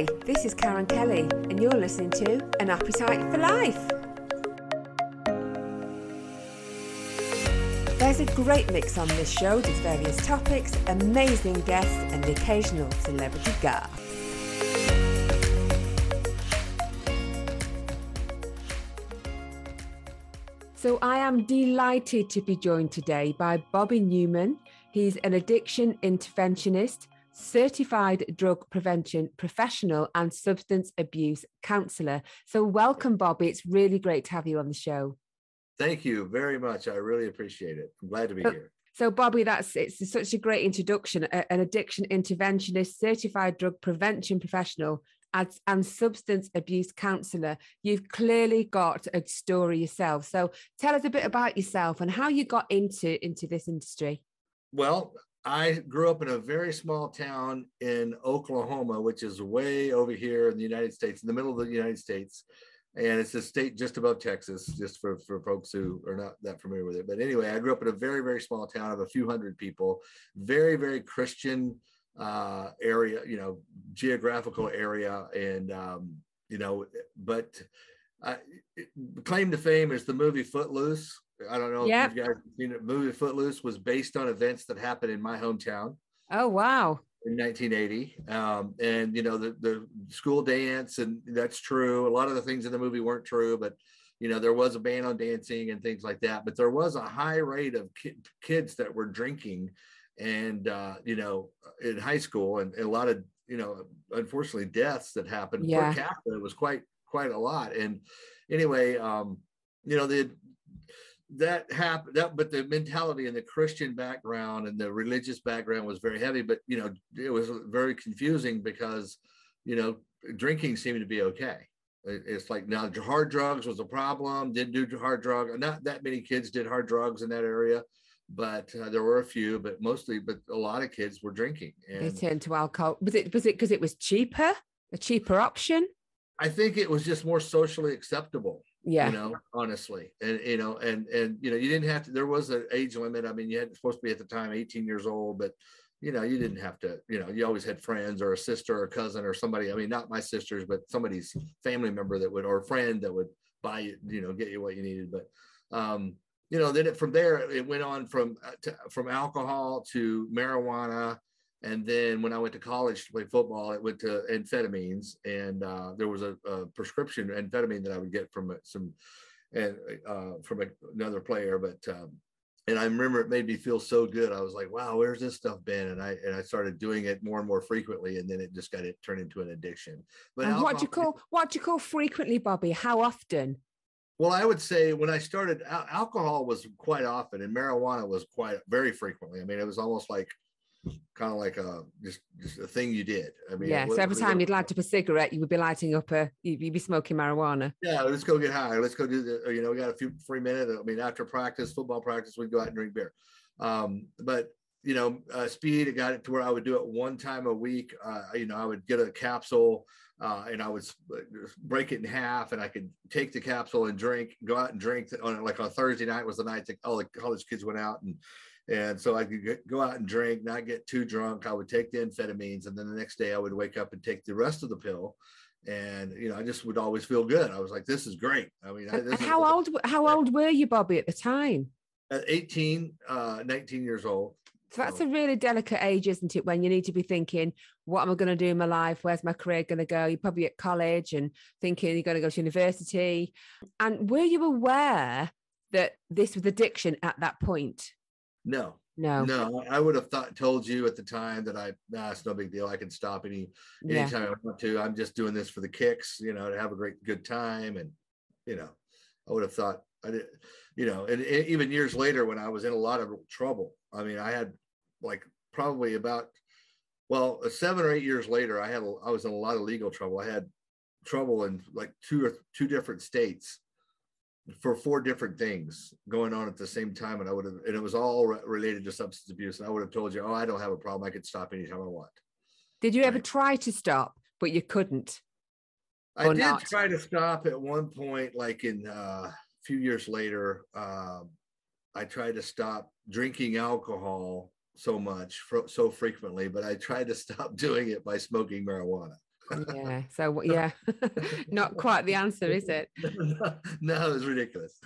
Hi, this is Karen Kelly, and you're listening to An Appetite for Life. There's a great mix on this show with various topics, amazing guests, and the occasional celebrity guest. So I am delighted to be joined today by Bobby Newman. He's an addiction interventionist, certified drug prevention professional, and substance abuse counselor. So welcome, Bobby. It's really great to have you on the show. Thank you very much. I really appreciate it. I'm glad to be so, here. So, Bobby, that's it's such a great introduction. An addiction interventionist, certified drug prevention professional, as, and substance abuse counselor. You've clearly got a story yourself. So tell us a bit about yourself and how you got into into this industry. Well, I grew up in a very small town in Oklahoma, which is way over here in the United States, in the middle of the United States. And it's a state just above Texas, just for, for folks who are not that familiar with it. But anyway, I grew up in a very, very small town of a few hundred people, very, very Christian uh, area, you know, geographical area, and um, you know, but I, claim to fame is the movie Footloose. I don't know yep. if you guys have seen it. Movie Footloose was based on events that happened in my hometown. Oh wow! In 1980, um, and you know the the school dance, and that's true. A lot of the things in the movie weren't true, but you know there was a ban on dancing and things like that. But there was a high rate of ki- kids that were drinking and uh, you know in high school and, and, a lot of you know unfortunately deaths that happened yeah. per capita it was quite quite a lot and anyway um you know the that happened that but the mentality and the christian background and the religious background was very heavy but you know it was very confusing because you know drinking seemed to be okay it's like now hard drugs was a problem didn't do hard drug not that many kids did hard drugs in that area but uh, there were a few, but mostly, but a lot of kids were drinking. And they turned to alcohol. Was it was it because it was cheaper, a cheaper option? I think it was just more socially acceptable. Yeah, you know, honestly, and you know, and and you know, you didn't have to. There was an age limit. I mean, you had supposed to be at the time 18 years old, but you know, you didn't have to. You know, you always had friends or a sister or a cousin or somebody. I mean, not my sisters, but somebody's family member that would or a friend that would buy you, you know, get you what you needed. But um, you know, then it, from there it went on from uh, to, from alcohol to marijuana, and then when I went to college to play football, it went to amphetamines, and uh, there was a, a, prescription amphetamine that I would get from some and uh, from a, another player, but. Um, and I remember it made me feel so good. I was like, "Wow, where's this stuff been?" And I and I started doing it more and more frequently, and then it just got it turned into an addiction. But and what do you call what do you call frequently, Bobby? How often? Well, I would say when I started, alcohol was quite often, and marijuana was quite very frequently. I mean, it was almost like kind of like a just, just a thing you did. I mean, yeah. so every time you'd light up a cigarette, you would be lighting up a you'd, be smoking marijuana. Yeah, let's go get high. Let's go do the. You know, we got a few free minutes. I mean, after practice, football practice, we'd go out and drink beer. Um, but you know, uh, speed. It got it to where I would do it one time a week. Uh, you know, I would get a capsule uh, and I would break it in half, and I could take the capsule and drink, go out and drink on like on Thursday night was the night that all the college kids went out, and and so I could go out and drink, not get too drunk. I would take the amphetamines, and then the next day I would wake up and take the rest of the pill, and you know I just would always feel good. I was like, this is great. I mean, how old how old were you, Bobby, at the time? At 18, uh, 19 years old. So that's a really delicate age, isn't it? When you need to be thinking, what am I going to do in my life? Where's my career going to go? You're probably at college and thinking you're going to go to university. And were you aware that this was addiction at that point? No. No. No, I would have thought told you at the time that I nah, it's no big deal. I can stop any anytime yeah. I want to. I'm just doing this for the kicks, you know, to have a great good time. And, you know, I would have thought I did, you know, and even years later when I was in a lot of trouble, I mean, I had like probably about well seven or eight years later i had I was in a lot of legal trouble i had trouble in like two or two different states for four different things going on at the same time and i would have and it was all re- related to substance abuse and i would have told you oh i don't have a problem i could stop anytime i want did you ever try to stop but you couldn't i did not? try to stop at one point like in uh, a few years later uh, i tried to stop drinking alcohol so much so frequently, but I tried to stop doing it by smoking marijuana. Yeah. So yeah, not quite the answer, is it? no, it's ridiculous.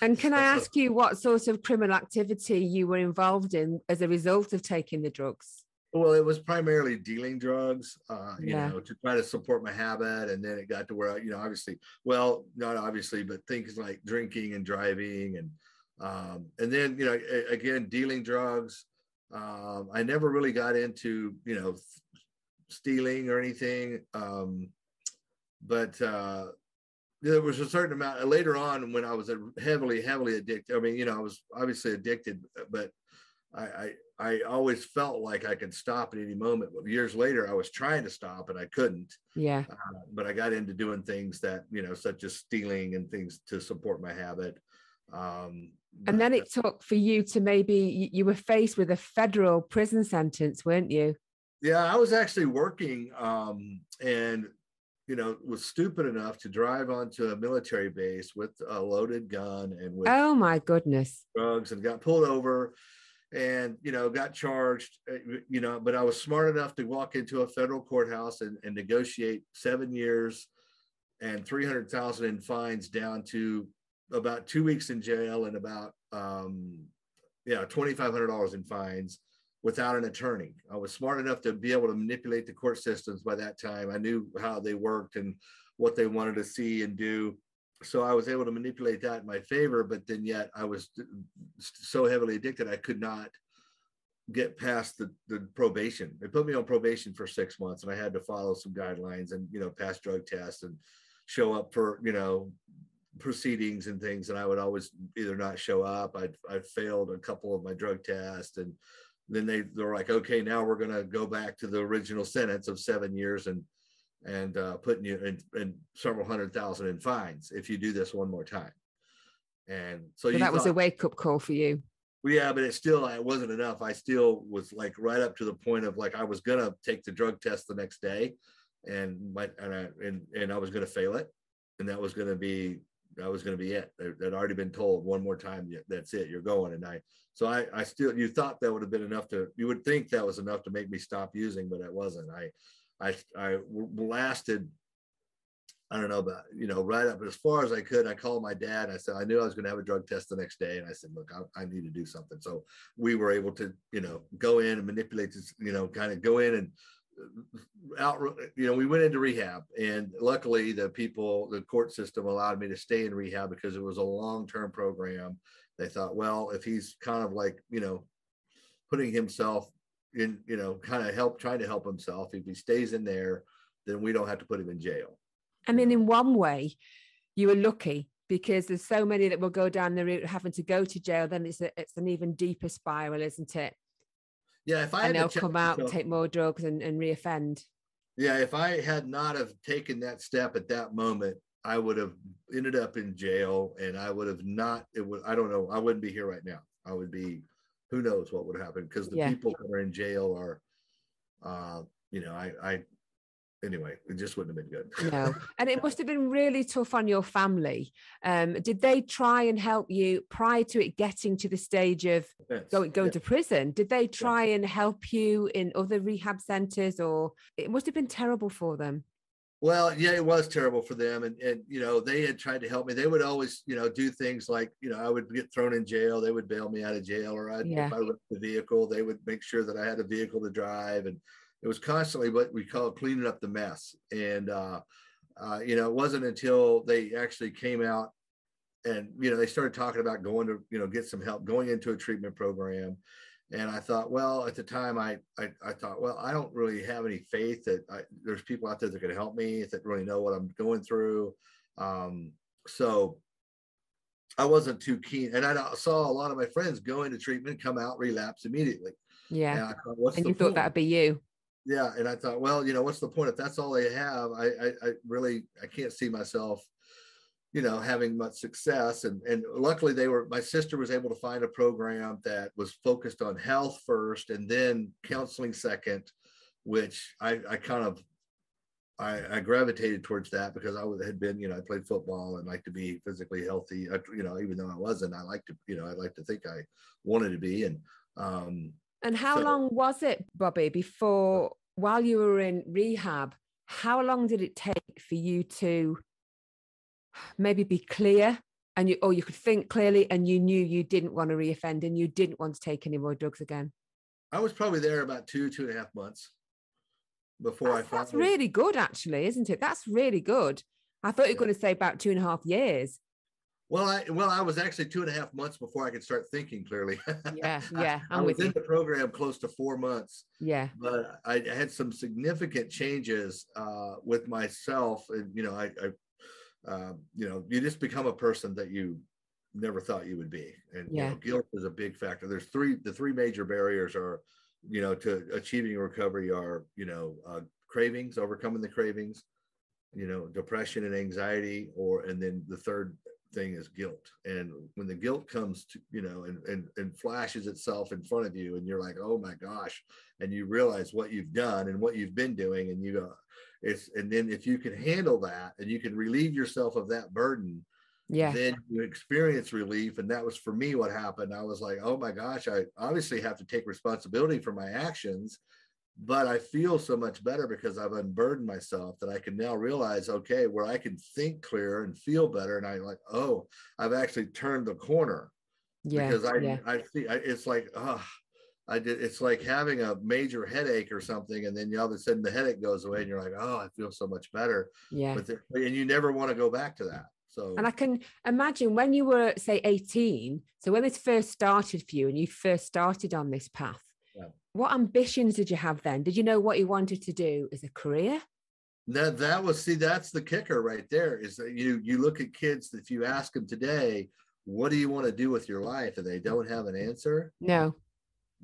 and can I ask you what sort of criminal activity you were involved in as a result of taking the drugs? Well, it was primarily dealing drugs, uh, you Yeah. know, to try to support my habit. And then it got to where, you know, obviously, well, not obviously, but things like drinking and driving. And, um, and then, you know, again, dealing drugs. Um, I never really got into, you know, stealing or anything. Um, but, uh, there was a certain amount later on when I was heavily, heavily addicted. I mean, you know, I was obviously addicted, but I, I, I always felt like I could stop at any moment. But years later, I was trying to stop and I couldn't. Yeah. Uh, but I got into doing things that, you know, such as stealing and things to support my habit. Um, And then it took for you to maybe you, you were faced with a federal prison sentence, weren't you? Yeah, I was actually working um, and, you know, was stupid enough to drive onto a military base with a loaded gun and with Oh my goodness. drugs and got pulled over and you know got charged uh, you know but i was smart enough to walk into a federal courthouse and, and negotiate seven years and 300000 in fines down to about two weeks in jail and about um yeah $2500 in fines without an attorney i was smart enough to be able to manipulate the court systems by that time i knew how they worked and what they wanted to see and do so I was able to manipulate that in my favor, but then yet I was so heavily addicted I could not get past the, the probation. They put me on probation for six months and I had to follow some guidelines and you know pass drug tests and show up for you know proceedings and things and I would always either not show up. I'd I failed a couple of my drug tests and then they they're like, okay, now we're gonna go back to the original sentence of seven years and and uh, putting you in, in several hundred thousand in fines if you do this one more time. And so, So you that was a wake up call for you. well, yeah, but it still it wasn't enough. I still was like right up to the point of like I was gonna take the drug test the next day, and my and I and, and I was gonna fail it, and that was gonna be that was gonna be it. Had already been told one more time. That's it. You're going. And I so I I still you thought that would have been enough to you would think that was enough to make me stop using, but it wasn't. I I I lasted I don't know about, you know, right up as far as I could. I called my dad. I said, I knew I was going to have a drug test the next day. And I said, look, I, I need to do something. So we were able to, you know, go in and manipulate this, you know, kind of go in and out, you know, we went into rehab. And luckily, the people, the court system allowed me to stay in rehab because it was a long term program. They thought, well, if he's kind of like, you know, putting himself in, you know, kind of help, trying to help himself, if he stays in there, then we don't have to put him in jail. I mean, in one way, you were lucky because there's so many that will go down the route of having to go to jail. Then it's a, it's an even deeper spiral, isn't it? Yeah, if I and had they'll come out, myself- take more drugs, and, and reoffend. yeah, if I had not have taken that step at that moment, I would have ended up in jail, and I would have not. It would. I don't know. I wouldn't be here right now. I would be. Who knows what would happen? Because the Yeah. people that are in jail are, uh, you know, I, I. Anyway, it just wouldn't have been good. No, and it must have been really tough on your family. Um, did they try and help you prior to it getting to the stage of Yes, going going to prison? Did they try and help you in other rehab centers, or it must have been terrible for them? Well, yeah, it was terrible for them, and and you know they had tried to help me. They would always, you know, do things like, you know, I would get thrown in jail. They would bail me out of jail, or I'd, Yeah. if I wrecked the vehicle, they would make sure that I had a vehicle to drive, and it was constantly what we call cleaning up the mess. And uh, uh, you know, it wasn't until they actually came out, and you know, they started talking about going to, you know, get some help, going into a treatment program. And I thought, well, at the time, I, I I thought, well, I don't really have any faith that I, there's people out there that can help me that really know what I'm going through. Um, so I wasn't too keen, and I saw a lot of my friends go into treatment, come out, relapse immediately. Yeah, And I thought, and you thought point? that'd be you. Yeah and i thought well you know what's the point if that's all they have i i, I really i can't see myself you know having much success and and luckily they were my sister was able to find a program that was focused on health first and then counseling second which i i kind of I, I gravitated towards that because I had been, you know, I played football and like to be physically healthy. I, you know, even though I wasn't, I like to, you know, I like to think I wanted to be. And um, And how So- long was it, Bobby, before while you were in rehab? how long did it take for you to maybe be clear and you or you could think clearly and you knew you didn't want to reoffend and you didn't want to take any more drugs again I was probably there about two, two and a half months before that's, I that's finally. really good actually isn't it that's really good i thought you were Yeah. going to say about two and a half years Well, I well, I was actually two and a half months before I could start thinking clearly. yeah yeah I i'm was with in you the program close to four months, yeah but I had some significant changes uh, with myself, and you know, I, I uh, you know, you just become a person that you never thought you would be, and you know, guilt is a big factor. There's three, the three major barriers are, you know, to achieving recovery are, you know, uh, cravings, overcoming the cravings, you know, depression and anxiety, or and then the third thing is guilt. And when the guilt comes to, you know, and and, and flashes itself in front of you, and you're like, oh my gosh, and you realize what you've done and what you've been doing, and you go, it's and then if you can handle that and you can relieve yourself of that burden, yeah then you experience relief. And that was for me what happened. I was like, oh my gosh, I obviously have to take responsibility for my actions, but I feel so much better because I've unburdened myself that I can now realize, okay, where I can think clearer and feel better. And I like, oh, I've actually turned the corner yeah because I, yeah I see I, it's like, oh, I did. It's like having a major headache or something, and then all of a sudden the headache goes away, and you're like, oh, I feel so much better. yeah But the, and you never want to go back to that. So And I can imagine when you were, say, 18, so when this first started for you and you first started on this path. What ambitions did you have then? Did you know what you wanted to do as a career? That that was see that's the kicker right there is that you you look at kids that if you ask them today, what do you want to do with your life, and they don't have an answer, No.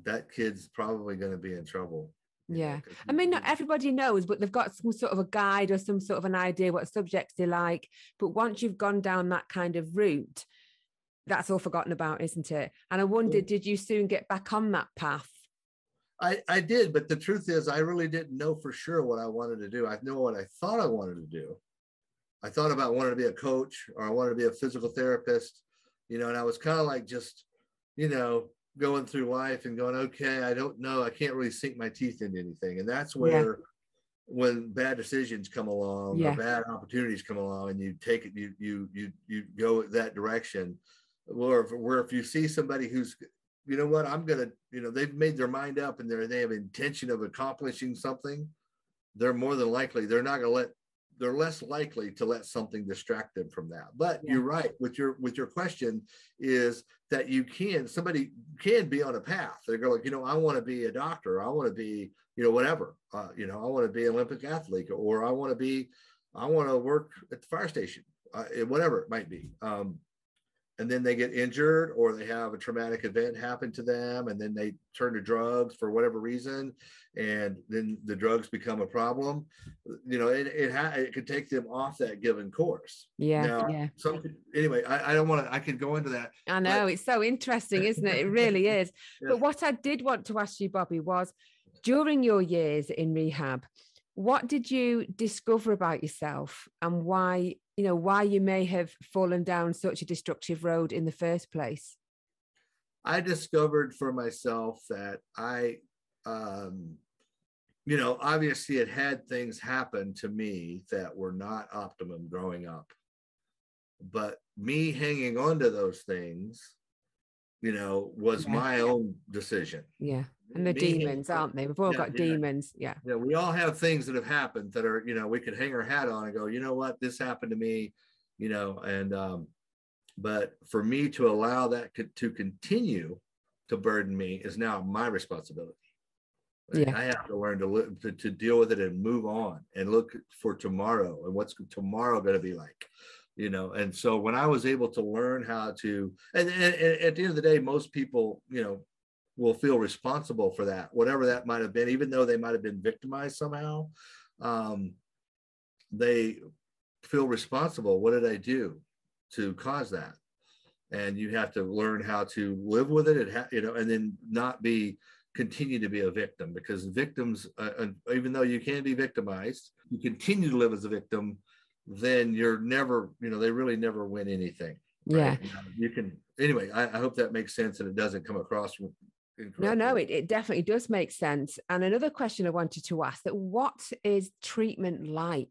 that kid's probably going to be in trouble. yeah know, I mean, not everybody knows, but they've got some sort of a guide or some sort of an idea what subjects they like. But once you've gone down that kind of route, that's all forgotten about, isn't it? And I wondered, did you soon get back on that path? I I did, but the truth is, I really didn't know for sure what I wanted to do. I know what I thought I wanted to do. I thought about wanting to be a coach or I wanted to be a physical therapist, you know, and I was kind of like just, you know, going through life and going, okay, I don't know, I can't really sink my teeth into anything, and that's Yeah. where. When bad decisions come along Yeah. or bad opportunities come along, and you take it, you you you you go that direction, or if, where if you see somebody who's you know what? I'm gonna you know they've made their mind up and they're they have intention of accomplishing something. They're more than likely they're not gonna let they're less likely to let something distract them from that. But Yeah. you're right with your with your question is that you can somebody can be on a path. They go like you know i want to be a doctor i want to be you know whatever uh, you know i want to be an olympic athlete or i want to be i want to work at the fire station uh, whatever it might be. Um, and then they get injured or they have a traumatic event happen to them and then they turn to drugs for whatever reason and then the drugs become a problem you know it it, ha- it could take them off that given course Yeah, Now, yeah. some anyway i, I don't want to i could go into that I know it's so interesting, isn't it? It really is. Yes. But what I did want to ask you, Bobby, was during your years in rehab, what did you discover about yourself and why, you know, why you may have fallen down such a destructive road in the first place? I discovered for myself that I, um, you know, obviously it had things happen to me that were not optimum growing up. But me hanging on to those things, you know, was Yeah. my own decision. Yeah. And the demons, aren't they? We've all Yeah, got yeah. demons. Yeah. know, we all have things that have happened that are, you know, we could hang our hat on and go, you know what, this happened to me, you know, and um, but for me to allow that co- to continue to burden me is now my responsibility. Right? Yeah. I have to learn to, li- to to deal with it and move on and look for tomorrow and what's tomorrow going to be like, you know. And so when I was able to learn how to, and, and, and at the end of the day, most people, you know, will feel responsible for that, whatever that might have been, even though they might have been victimized somehow. Um, they feel responsible. What did I do to cause that? And you have to learn how to live with it, and you know, and then not be continue to be a victim because victims, uh, uh, even though you can be victimized, you continue to live as a victim. Then you're never, you know, they really never win anything. Yeah. right? You, know, you can anyway. I, I hope that makes sense and it doesn't come across No, no, it, it definitely does make sense. And another question I wanted to ask that what is treatment like?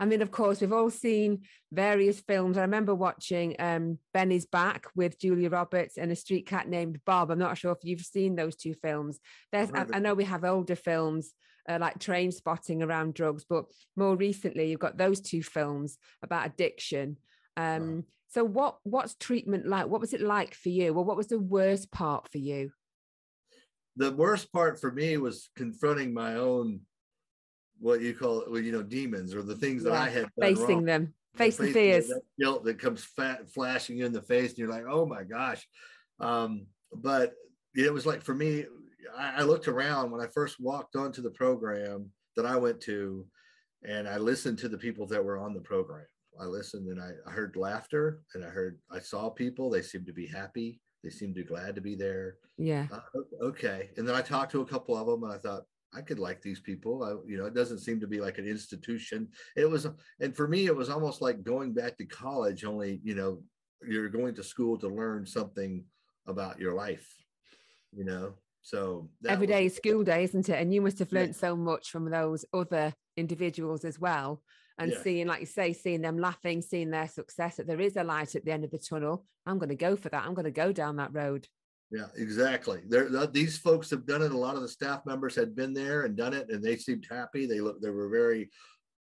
I mean, of course, we've all seen various films. I remember watching um, Ben Is Back with Julia Roberts and a street cat named Bob. I'm not sure if you've seen those two films. There's, I, I know we have older films uh, like Trainspotting around drugs, but more recently, you've got those two films about addiction. Um, wow. So, what what's treatment like? What was it like for you? Well, what was the worst part for you? The worst part for me was confronting my own what you call well, you know demons or the things that I had facing wrong. them, face the fears, that guilt that comes fat, flashing you in the face, and you're like, oh my gosh. Um, but it was like for me, I, I looked around when I first walked onto the program that I went to, and I listened to the people that were on the program. I listened and I, I heard laughter and I heard I saw people. They seemed to be happy. They seemed to be glad to be there. Yeah. Uh, okay. And then I talked to a couple of them and I thought, I could like these people. I, you know, it doesn't seem to be like an institution. It was, and for me, it was almost like going back to college. Only, you know, you're going to school to learn something about your life. You know, so every day is school day, isn't it? And you must have learned yeah. so much from those other individuals as well. And yeah. seeing, like you say, seeing them laughing, seeing their success, that there is a light at the end of the tunnel. I'm going to go for that. I'm going to go down that road. Yeah, exactly. There, these folks have done it. A lot of the staff members had been there and done it, and they seemed happy. They look, they were very,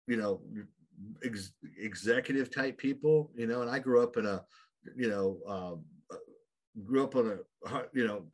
you know, ex- executive type people. You know, and I grew up in a, you know, um, grew up on a, you know,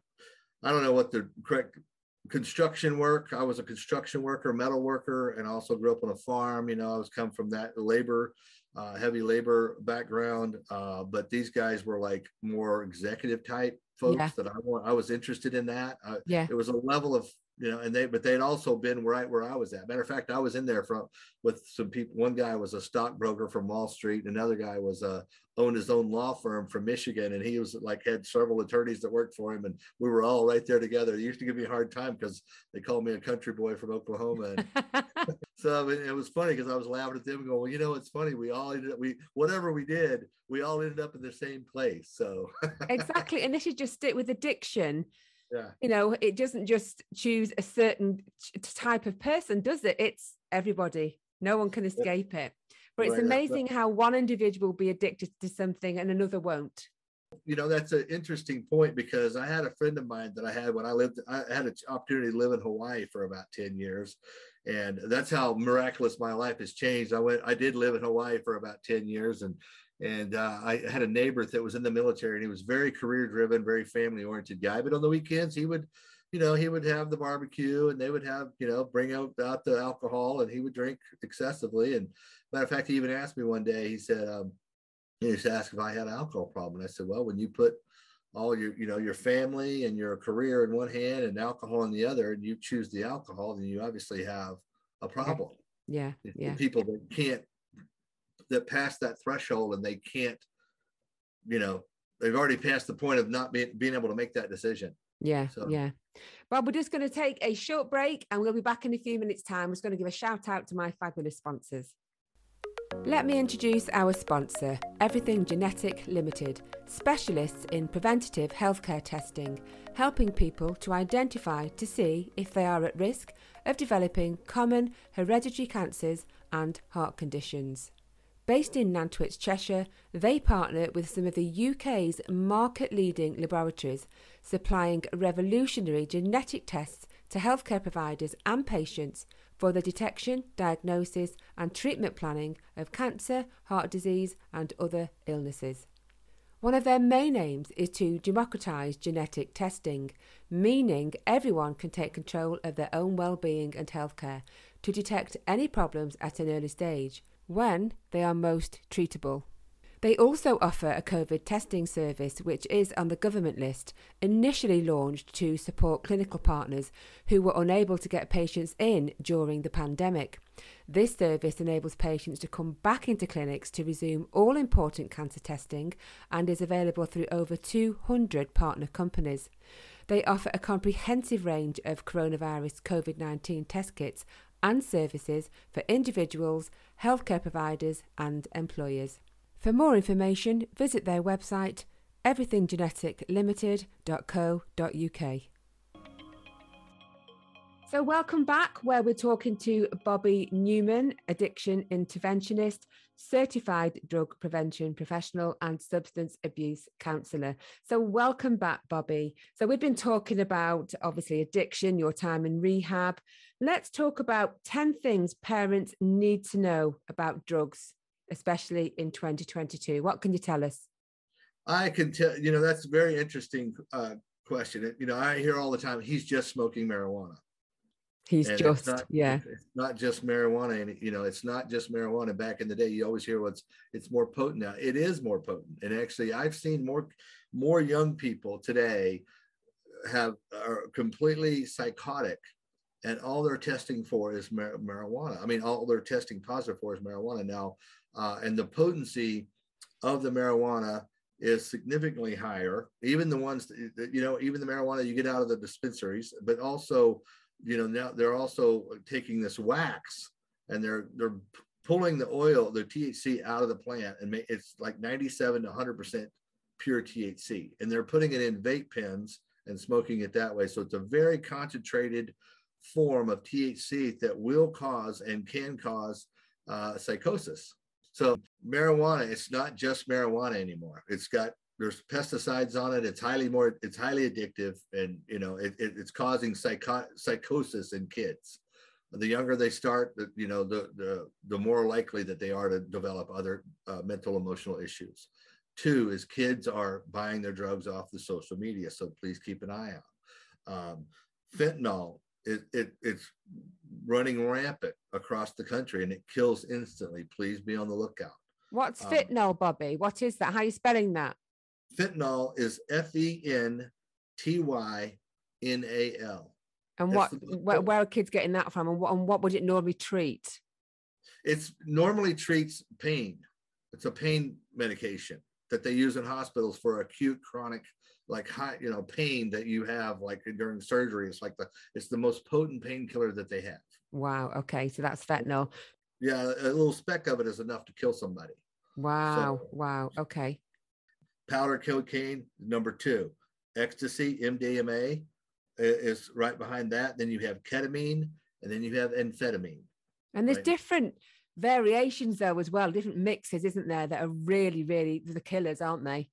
I don't know what the correct construction work. I was a construction worker, metal worker, and also grew up on a farm. You know, I was come from that labor uh, heavy labor background, uh, but these guys were like more executive type folks yeah. that I want. I was interested in that. Uh, yeah, it was a level of you know, and they but they'd also been right where I was at. Matter of fact, I was in there from with some people. One guy was a stockbroker from Wall Street, another guy was a owned his own law firm from Michigan, and he was like had several attorneys that worked for him, and we were all right there together. They used to give me a hard time because they called me a country boy from Oklahoma. And so it, it was funny because I was laughing at them, going, "Well, you know, it's funny. We all ended up, we whatever we did, we all ended up in the same place." So exactly, and this is just it with addiction yeah. you know it doesn't just choose a certain type of person does it it's everybody no one can escape it but it's right, amazing how one individual will be addicted to something and another won't you know that's an interesting point because i had a friend of mine that i had when i lived i had an opportunity to live in hawaii for about 10 years and that's how miraculous my life has changed i went i did live in hawaii for about 10 years and and uh, I had a neighbor that was in the military, and he was very career driven, very family oriented guy. But on the weekends, he would, you know, he would have the barbecue, and they would have, you know, bring out, out the alcohol, and he would drink excessively. And matter of fact, he even asked me one day. He said, um, he just asked if I had an alcohol problem, and I said, well, when you put all your, you know, your family and your career in one hand and alcohol in the other, and you choose the alcohol, then you obviously have a problem. Yeah, yeah. People that can't that pass that threshold and they can't, you know, they've already passed the point of not being, being able to make that decision. Yeah, so. yeah. Bob, we're just going to take a short break and we'll be back in a few minutes' time. We're just going to give a shout out to my fabulous sponsors. Let me introduce our sponsor, Everything Genetic Limited, specialists in preventative healthcare testing, helping people to identify to see if they are at risk of developing common hereditary cancers and heart conditions. Based in Nantwich, Cheshire, they partner with some of the UK's market leading laboratories, supplying revolutionary genetic tests to healthcare providers and patients for the detection, diagnosis, and treatment planning of cancer, heart disease, and other illnesses. One of their main aims is to democratise genetic testing, meaning everyone can take control of their own well-being and healthcare to detect any problems at an early stage when they are most treatable. They also offer a COVID testing service, which is on the government list, initially launched to support clinical partners who were unable to get patients in during the pandemic. This service enables patients to come back into clinics to resume all important cancer testing and is available through over 200 partner companies. They offer a comprehensive range of coronavirus COVID 19 test kits and services for individuals, healthcare providers, and employers. For more information, visit their website everythinggeneticlimited.co.uk. So, welcome back, where we're talking to Bobby Newman, addiction interventionist, certified drug prevention professional, and substance abuse counselor. So, welcome back, Bobby. So, we've been talking about obviously addiction, your time in rehab. Let's talk about 10 things parents need to know about drugs, especially in 2022. What can you tell us? I can tell, you know, that's a very interesting uh, question. You know, I hear all the time, he's just smoking marijuana He's and just not, yeah. It's not just marijuana, and you know, it's not just marijuana. Back in the day, you always hear what's it's more potent now. It is more potent, and actually, I've seen more more young people today have are completely psychotic, and all they're testing for is mar- marijuana. I mean, all they're testing positive for is marijuana now, uh, and the potency of the marijuana is significantly higher. Even the ones that, you know, even the marijuana you get out of the dispensaries, but also you know now they're also taking this wax and they're they're pulling the oil the thc out of the plant and it's like 97 to 100 percent pure thc and they're putting it in vape pens and smoking it that way. So it's a very concentrated form of thc that will cause and can cause uh, psychosis so marijuana it's not just marijuana anymore it's got there's pesticides on it. It's highly more, it's highly addictive, and you know, it, it, it's causing psycho- psychosis in kids. The younger they start, the, you know, the the the more likely that they are to develop other uh, mental emotional issues. Two is kids are buying their drugs off the social media, so please keep an eye out. Um, fentanyl, it, it it's running rampant across the country, and it kills instantly. Please be on the lookout. What's um, fentanyl, Bobby? What is that? How are you spelling that? fentanyl is F E N T Y N A L. And what where, where, are kids getting that from, and what and what would it normally treat? It's normally treats pain. It's a pain medication that they use in hospitals for acute chronic like high you know pain that you have like during surgery. It's like the it's the most potent painkiller that they have. Wow. Okay. So that's fentanyl. Yeah a little speck of it is enough to kill somebody. Wow. So, wow. Okay. powder cocaine, number two. Ecstasy, MDMA is right behind that. Then you have ketamine, and then you have amphetamine. And there's right? different variations though as well, different mixes, isn't there, that are really, really the killers, aren't they?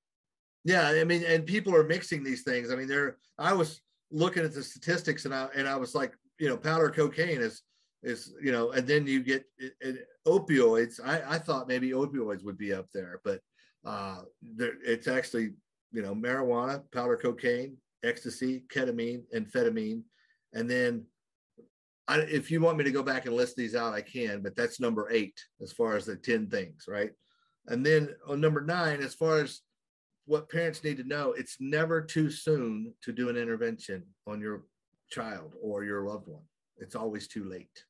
Yeah, I mean, and people are mixing these things. I mean, there. I was looking at the statistics, and I and I was like, you know, powder cocaine is is you know, and then you get it, it, opioids. I I thought maybe opioids would be up there, but uh, there, it's actually, you know, marijuana, powder cocaine, ecstasy, ketamine, amphetamine. And then I, if you want me to go back and list these out, I can, but that's number eight as far as the 10 things, right? And then on number nine, as far as what parents need to know, it's never too soon to do an intervention on your child or your loved one. It's always too late.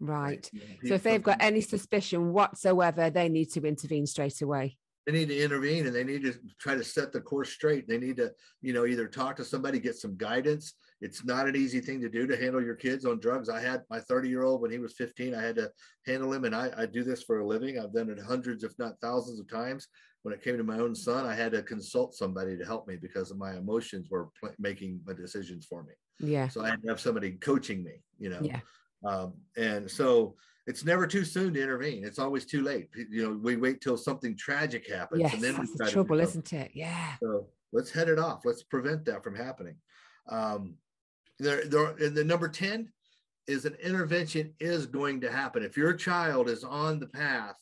Right. right? So if they've got any suspicion whatsoever, they need to intervene straight away they need to intervene and they need to try to set the course straight. They need to, you know, either talk to somebody, get some guidance. It's not an easy thing to do to handle your kids on drugs. I had my 30 year old when he was 15, I had to handle him. And I, I do this for a living. I've done it hundreds, if not thousands of times. When it came to my own son, I had to consult somebody to help me because my emotions were pl- making my decisions for me. Yeah. So I had to have somebody coaching me, you know. Yeah. Um, and so it's never too soon to intervene. It's always too late. You know, we wait till something tragic happens, yes, and then that's the trouble, isn't it? Yeah. So let's head it off. Let's prevent that from happening. Um, there, there, and the number ten is an intervention is going to happen if your child is on the path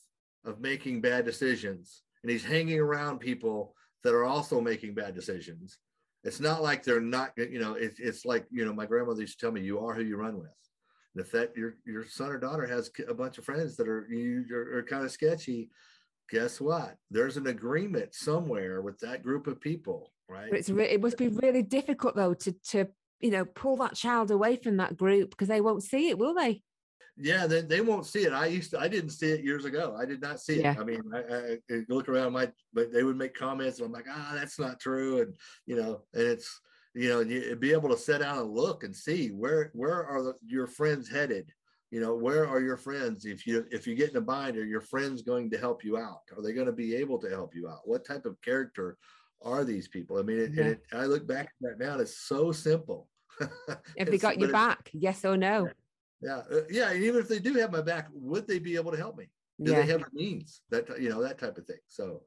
of making bad decisions and he's hanging around people that are also making bad decisions. It's not like they're not, you know, it's, it's like, you know, my grandmother used to tell me, you are who you run with And if that your your son or daughter has a bunch of friends that are you are, are kind of sketchy, guess what? There's an agreement somewhere with that group of people, right? But it's re- it must be really difficult though to to you know pull that child away from that group because they won't see it, will they? Yeah, they, they won't see it. I used to, I didn't see it years ago. I did not see it. I mean, I, I, look around my, but they would make comments, and I'm like, ah, that's not true, and you know, and it's you know, you be able to sit down and look and see where where are the, your friends headed. You know, where are your friends? If you if you get in a bind, are your friends going to help you out? Are they going to be able to help you out? What type of character are these people? I mean, it, yeah. it, I look back at that now, it's so simple. Have they got your back? Yes or no? Yeah, uh, yeah. And even if they do have my back, would they be able to help me? Do Yeah. they have the means? That you know that type of thing. So,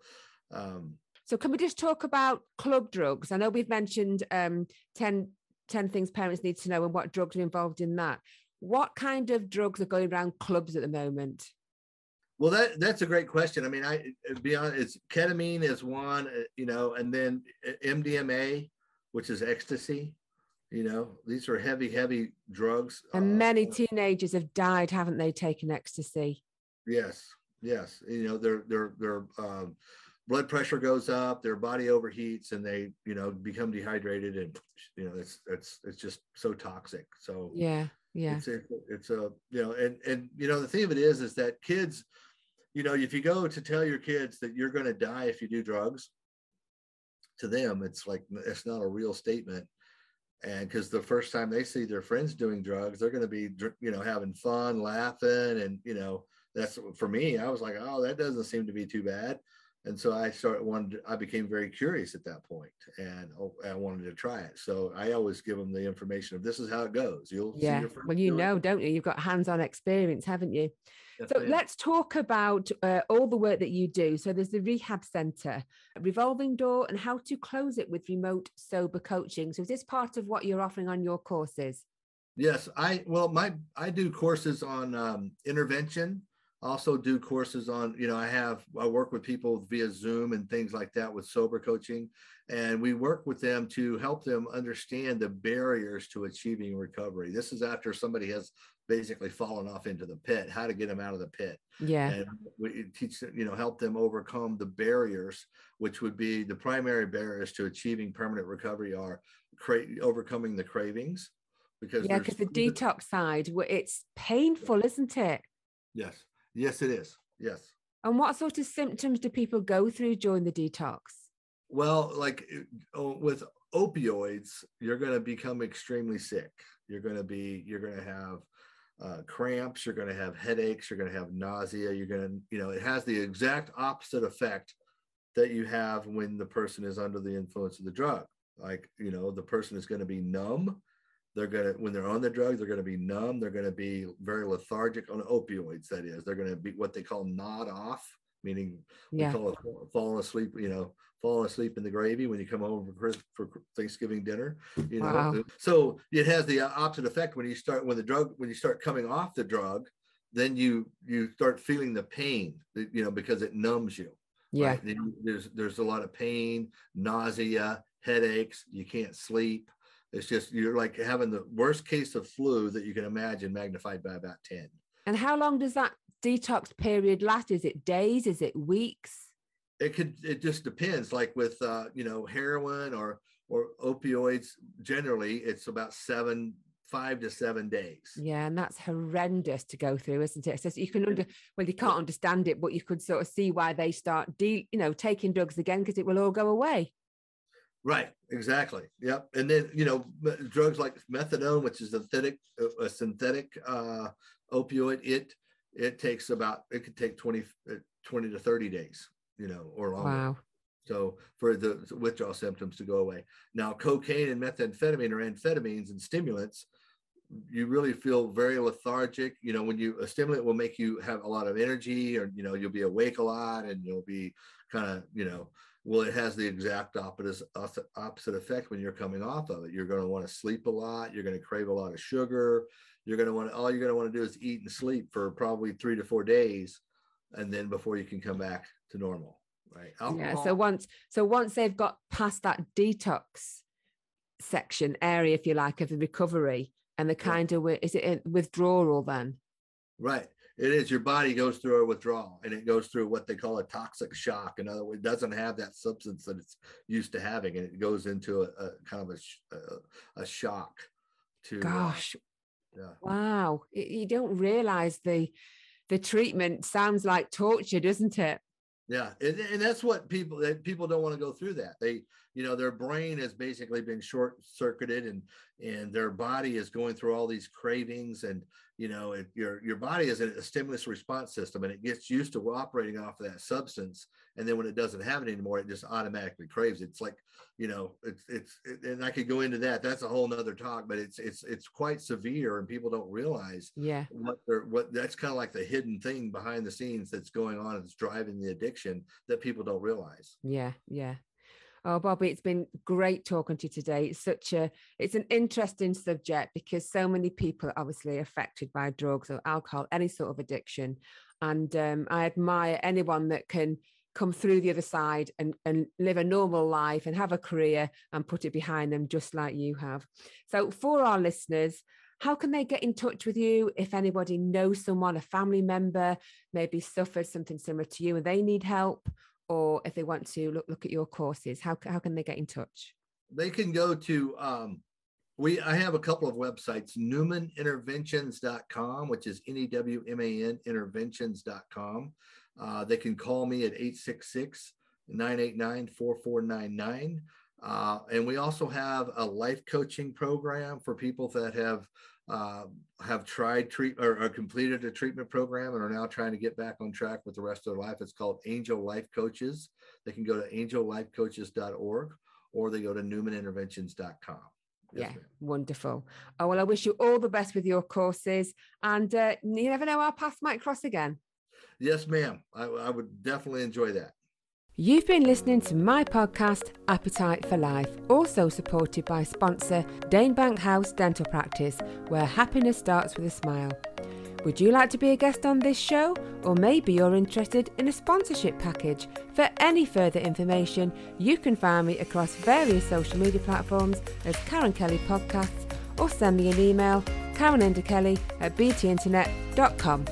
um, So can we just talk about club drugs? I know we've mentioned um, 10, 10 things parents need to know and what drugs are involved in that. What kind of drugs are going around clubs at the moment? Well, that that's a great question. I mean, I uh, be honest, it's ketamine is one, uh, you know, and then uh, MDMA, which is ecstasy. You know, these are heavy, heavy drugs. And uh, many teenagers have died, haven't they, taking ecstasy? Yes, yes. You know, their their their um, blood pressure goes up, their body overheats, and they you know become dehydrated, and you know it's it's it's just so toxic. So Yeah, yeah. it's a, it's a you know and and you know the thing of it is is that kids you know if you go to tell your kids that you're going to die if you do drugs to them it's like it's not a real statement. And because the first time they see their friends doing drugs they're going to be you know having fun laughing and you know that's for me i was like oh that doesn't seem to be too bad and so i started wanted i became very curious at that point and oh, i wanted to try it so i always give them the information of this is how it goes you'll see Yeah. Well, you do it. know, don't you? You've got hands on experience, haven't you? Yes, So let's talk about uh, all the work that you do. So there's the rehab center, revolving door, and how to close it with remote sober coaching. So is this part of what you're offering on your courses? Yes, I well, my I do courses on um, intervention. Also do courses on, you know, I have I work with people via Zoom and things like that with sober coaching, and we work with them to help them understand the barriers to achieving recovery. This is after somebody has basically fallen off into the pit, how to get them out of the pit Yeah. and we teach you know help them overcome the barriers which would be the primary barriers to achieving permanent recovery are cra- overcoming the cravings because Yeah, because the detox side, it's painful, isn't it? yes yes it is. Yes. And what sort of symptoms do people go through during the detox? well like oh, with opioids you're going to become extremely sick. You're going to be you're going to have uh, cramps you're going to have headaches you're going to have nausea you're going to you know it has the exact opposite effect that you have when the person is under the influence of the drug. Like you know the person is going to be numb they're going to when they're on the drug they're going to be numb they're going to be very lethargic on opioids that is they're going to be what they call nod off meaning we call it falling asleep you know falling asleep in the gravy when you come home for, for Thanksgiving dinner you know Wow. so it has the uh, opposite effect when you start when the drug when you start coming off the drug then you you start feeling the pain you know because it numbs you Yeah. right? There's there's a lot of pain nausea headaches you can't sleep it's just you're like having the worst case of flu that you can imagine magnified by about 10 And how long does that detox period last? Is it days? Is it weeks? it could it just depends like with uh you know heroin or or opioids generally it's about seven five to seven days Yeah, and that's horrendous to go through, isn't it? So you can under well, you can't understand it, but you could sort of see why they start de- you know, taking drugs again because it will all go away. Right exactly yep and then you know drugs like methadone which is a synthetic a- a synthetic uh opioid it it takes about it could take 20 uh, 20 to 30 days you know or longer Wow. So for the withdrawal symptoms to go away. Now, cocaine and methamphetamine or amphetamines and stimulants, you really feel very lethargic. You know, when you a stimulant will make you have a lot of energy, or you know, you'll be awake a lot, and you'll be kind of, you know, well, it has the exact opposite opposite effect when you're coming off of it. You're going to want to sleep a lot. You're going to crave a lot of sugar. You're going to want all you're going to want to do is eat and sleep for probably three to four days, and then before you can come back to normal. Right. Yeah. So once so once they've got past that detox section area, if you like, of the recovery and the Yeah. kind of is it withdrawal then? Right. It is. Your body goes through a withdrawal and it goes through what they call a toxic shock. In other words, it doesn't have that substance that it's used to having, and it goes into a, a kind of a, a, a shock to. uh, Gosh, yeah. wow. You don't realize the the treatment sounds like torture, doesn't it? Yeah. And, and that's what people, that people don't want to go through that. They, you know their brain has basically been short circuited and and their body is going through all these cravings and you know it, your your body is a stimulus response system and it gets used to operating off of that substance and then when it doesn't have it anymore it just automatically craves it. it's like you know it's it's it, and i could go into that. That's a whole nother talk but it's it's it's quite severe and people don't realize yeah. what they're what that's kind of like the hidden thing behind the scenes that's going on that's driving the addiction that people don't realize. Yeah yeah Oh, Bobby, it's been great talking to you today. It's such a, it's an interesting subject because so many people are obviously affected by drugs or alcohol, any sort of addiction. And um, I admire anyone that can come through the other side and, and live a normal life and have a career and put it behind them, just like you have. So, for our listeners, how can they get in touch with you if anybody knows someone, a family member, maybe suffered something similar to you and they need help? Or if they want to look look at your courses how, how can they get in touch? They can go to um, we i have a couple of websites newmaninterventions.com which is n-e-w-m-a-n interventions.com uh, they can call me at 866 989 4499 uh, and we also have a life coaching program for people that have uh, have tried treat or, or, completed a treatment program and are now trying to get back on track with the rest of their life. It's called Angel Life Coaches. They can go to angellifecoaches.org or they go to newmaninterventions.com. Yes, yeah, ma'am. wonderful. Oh, well, I wish you all the best with your courses. And uh, you never know, our paths might cross again. Yes, ma'am. I, I would definitely enjoy that. You've been listening to my podcast, Appetite for Life, also supported by sponsor Danebank House Dental Practice, where happiness starts with a smile. Would you like to be a guest on this show? Or maybe you're interested in a sponsorship package? For any further information, you can find me across various social media platforms as Karen Kelly Podcasts or send me an email, karenenderkelly at btinternet.com.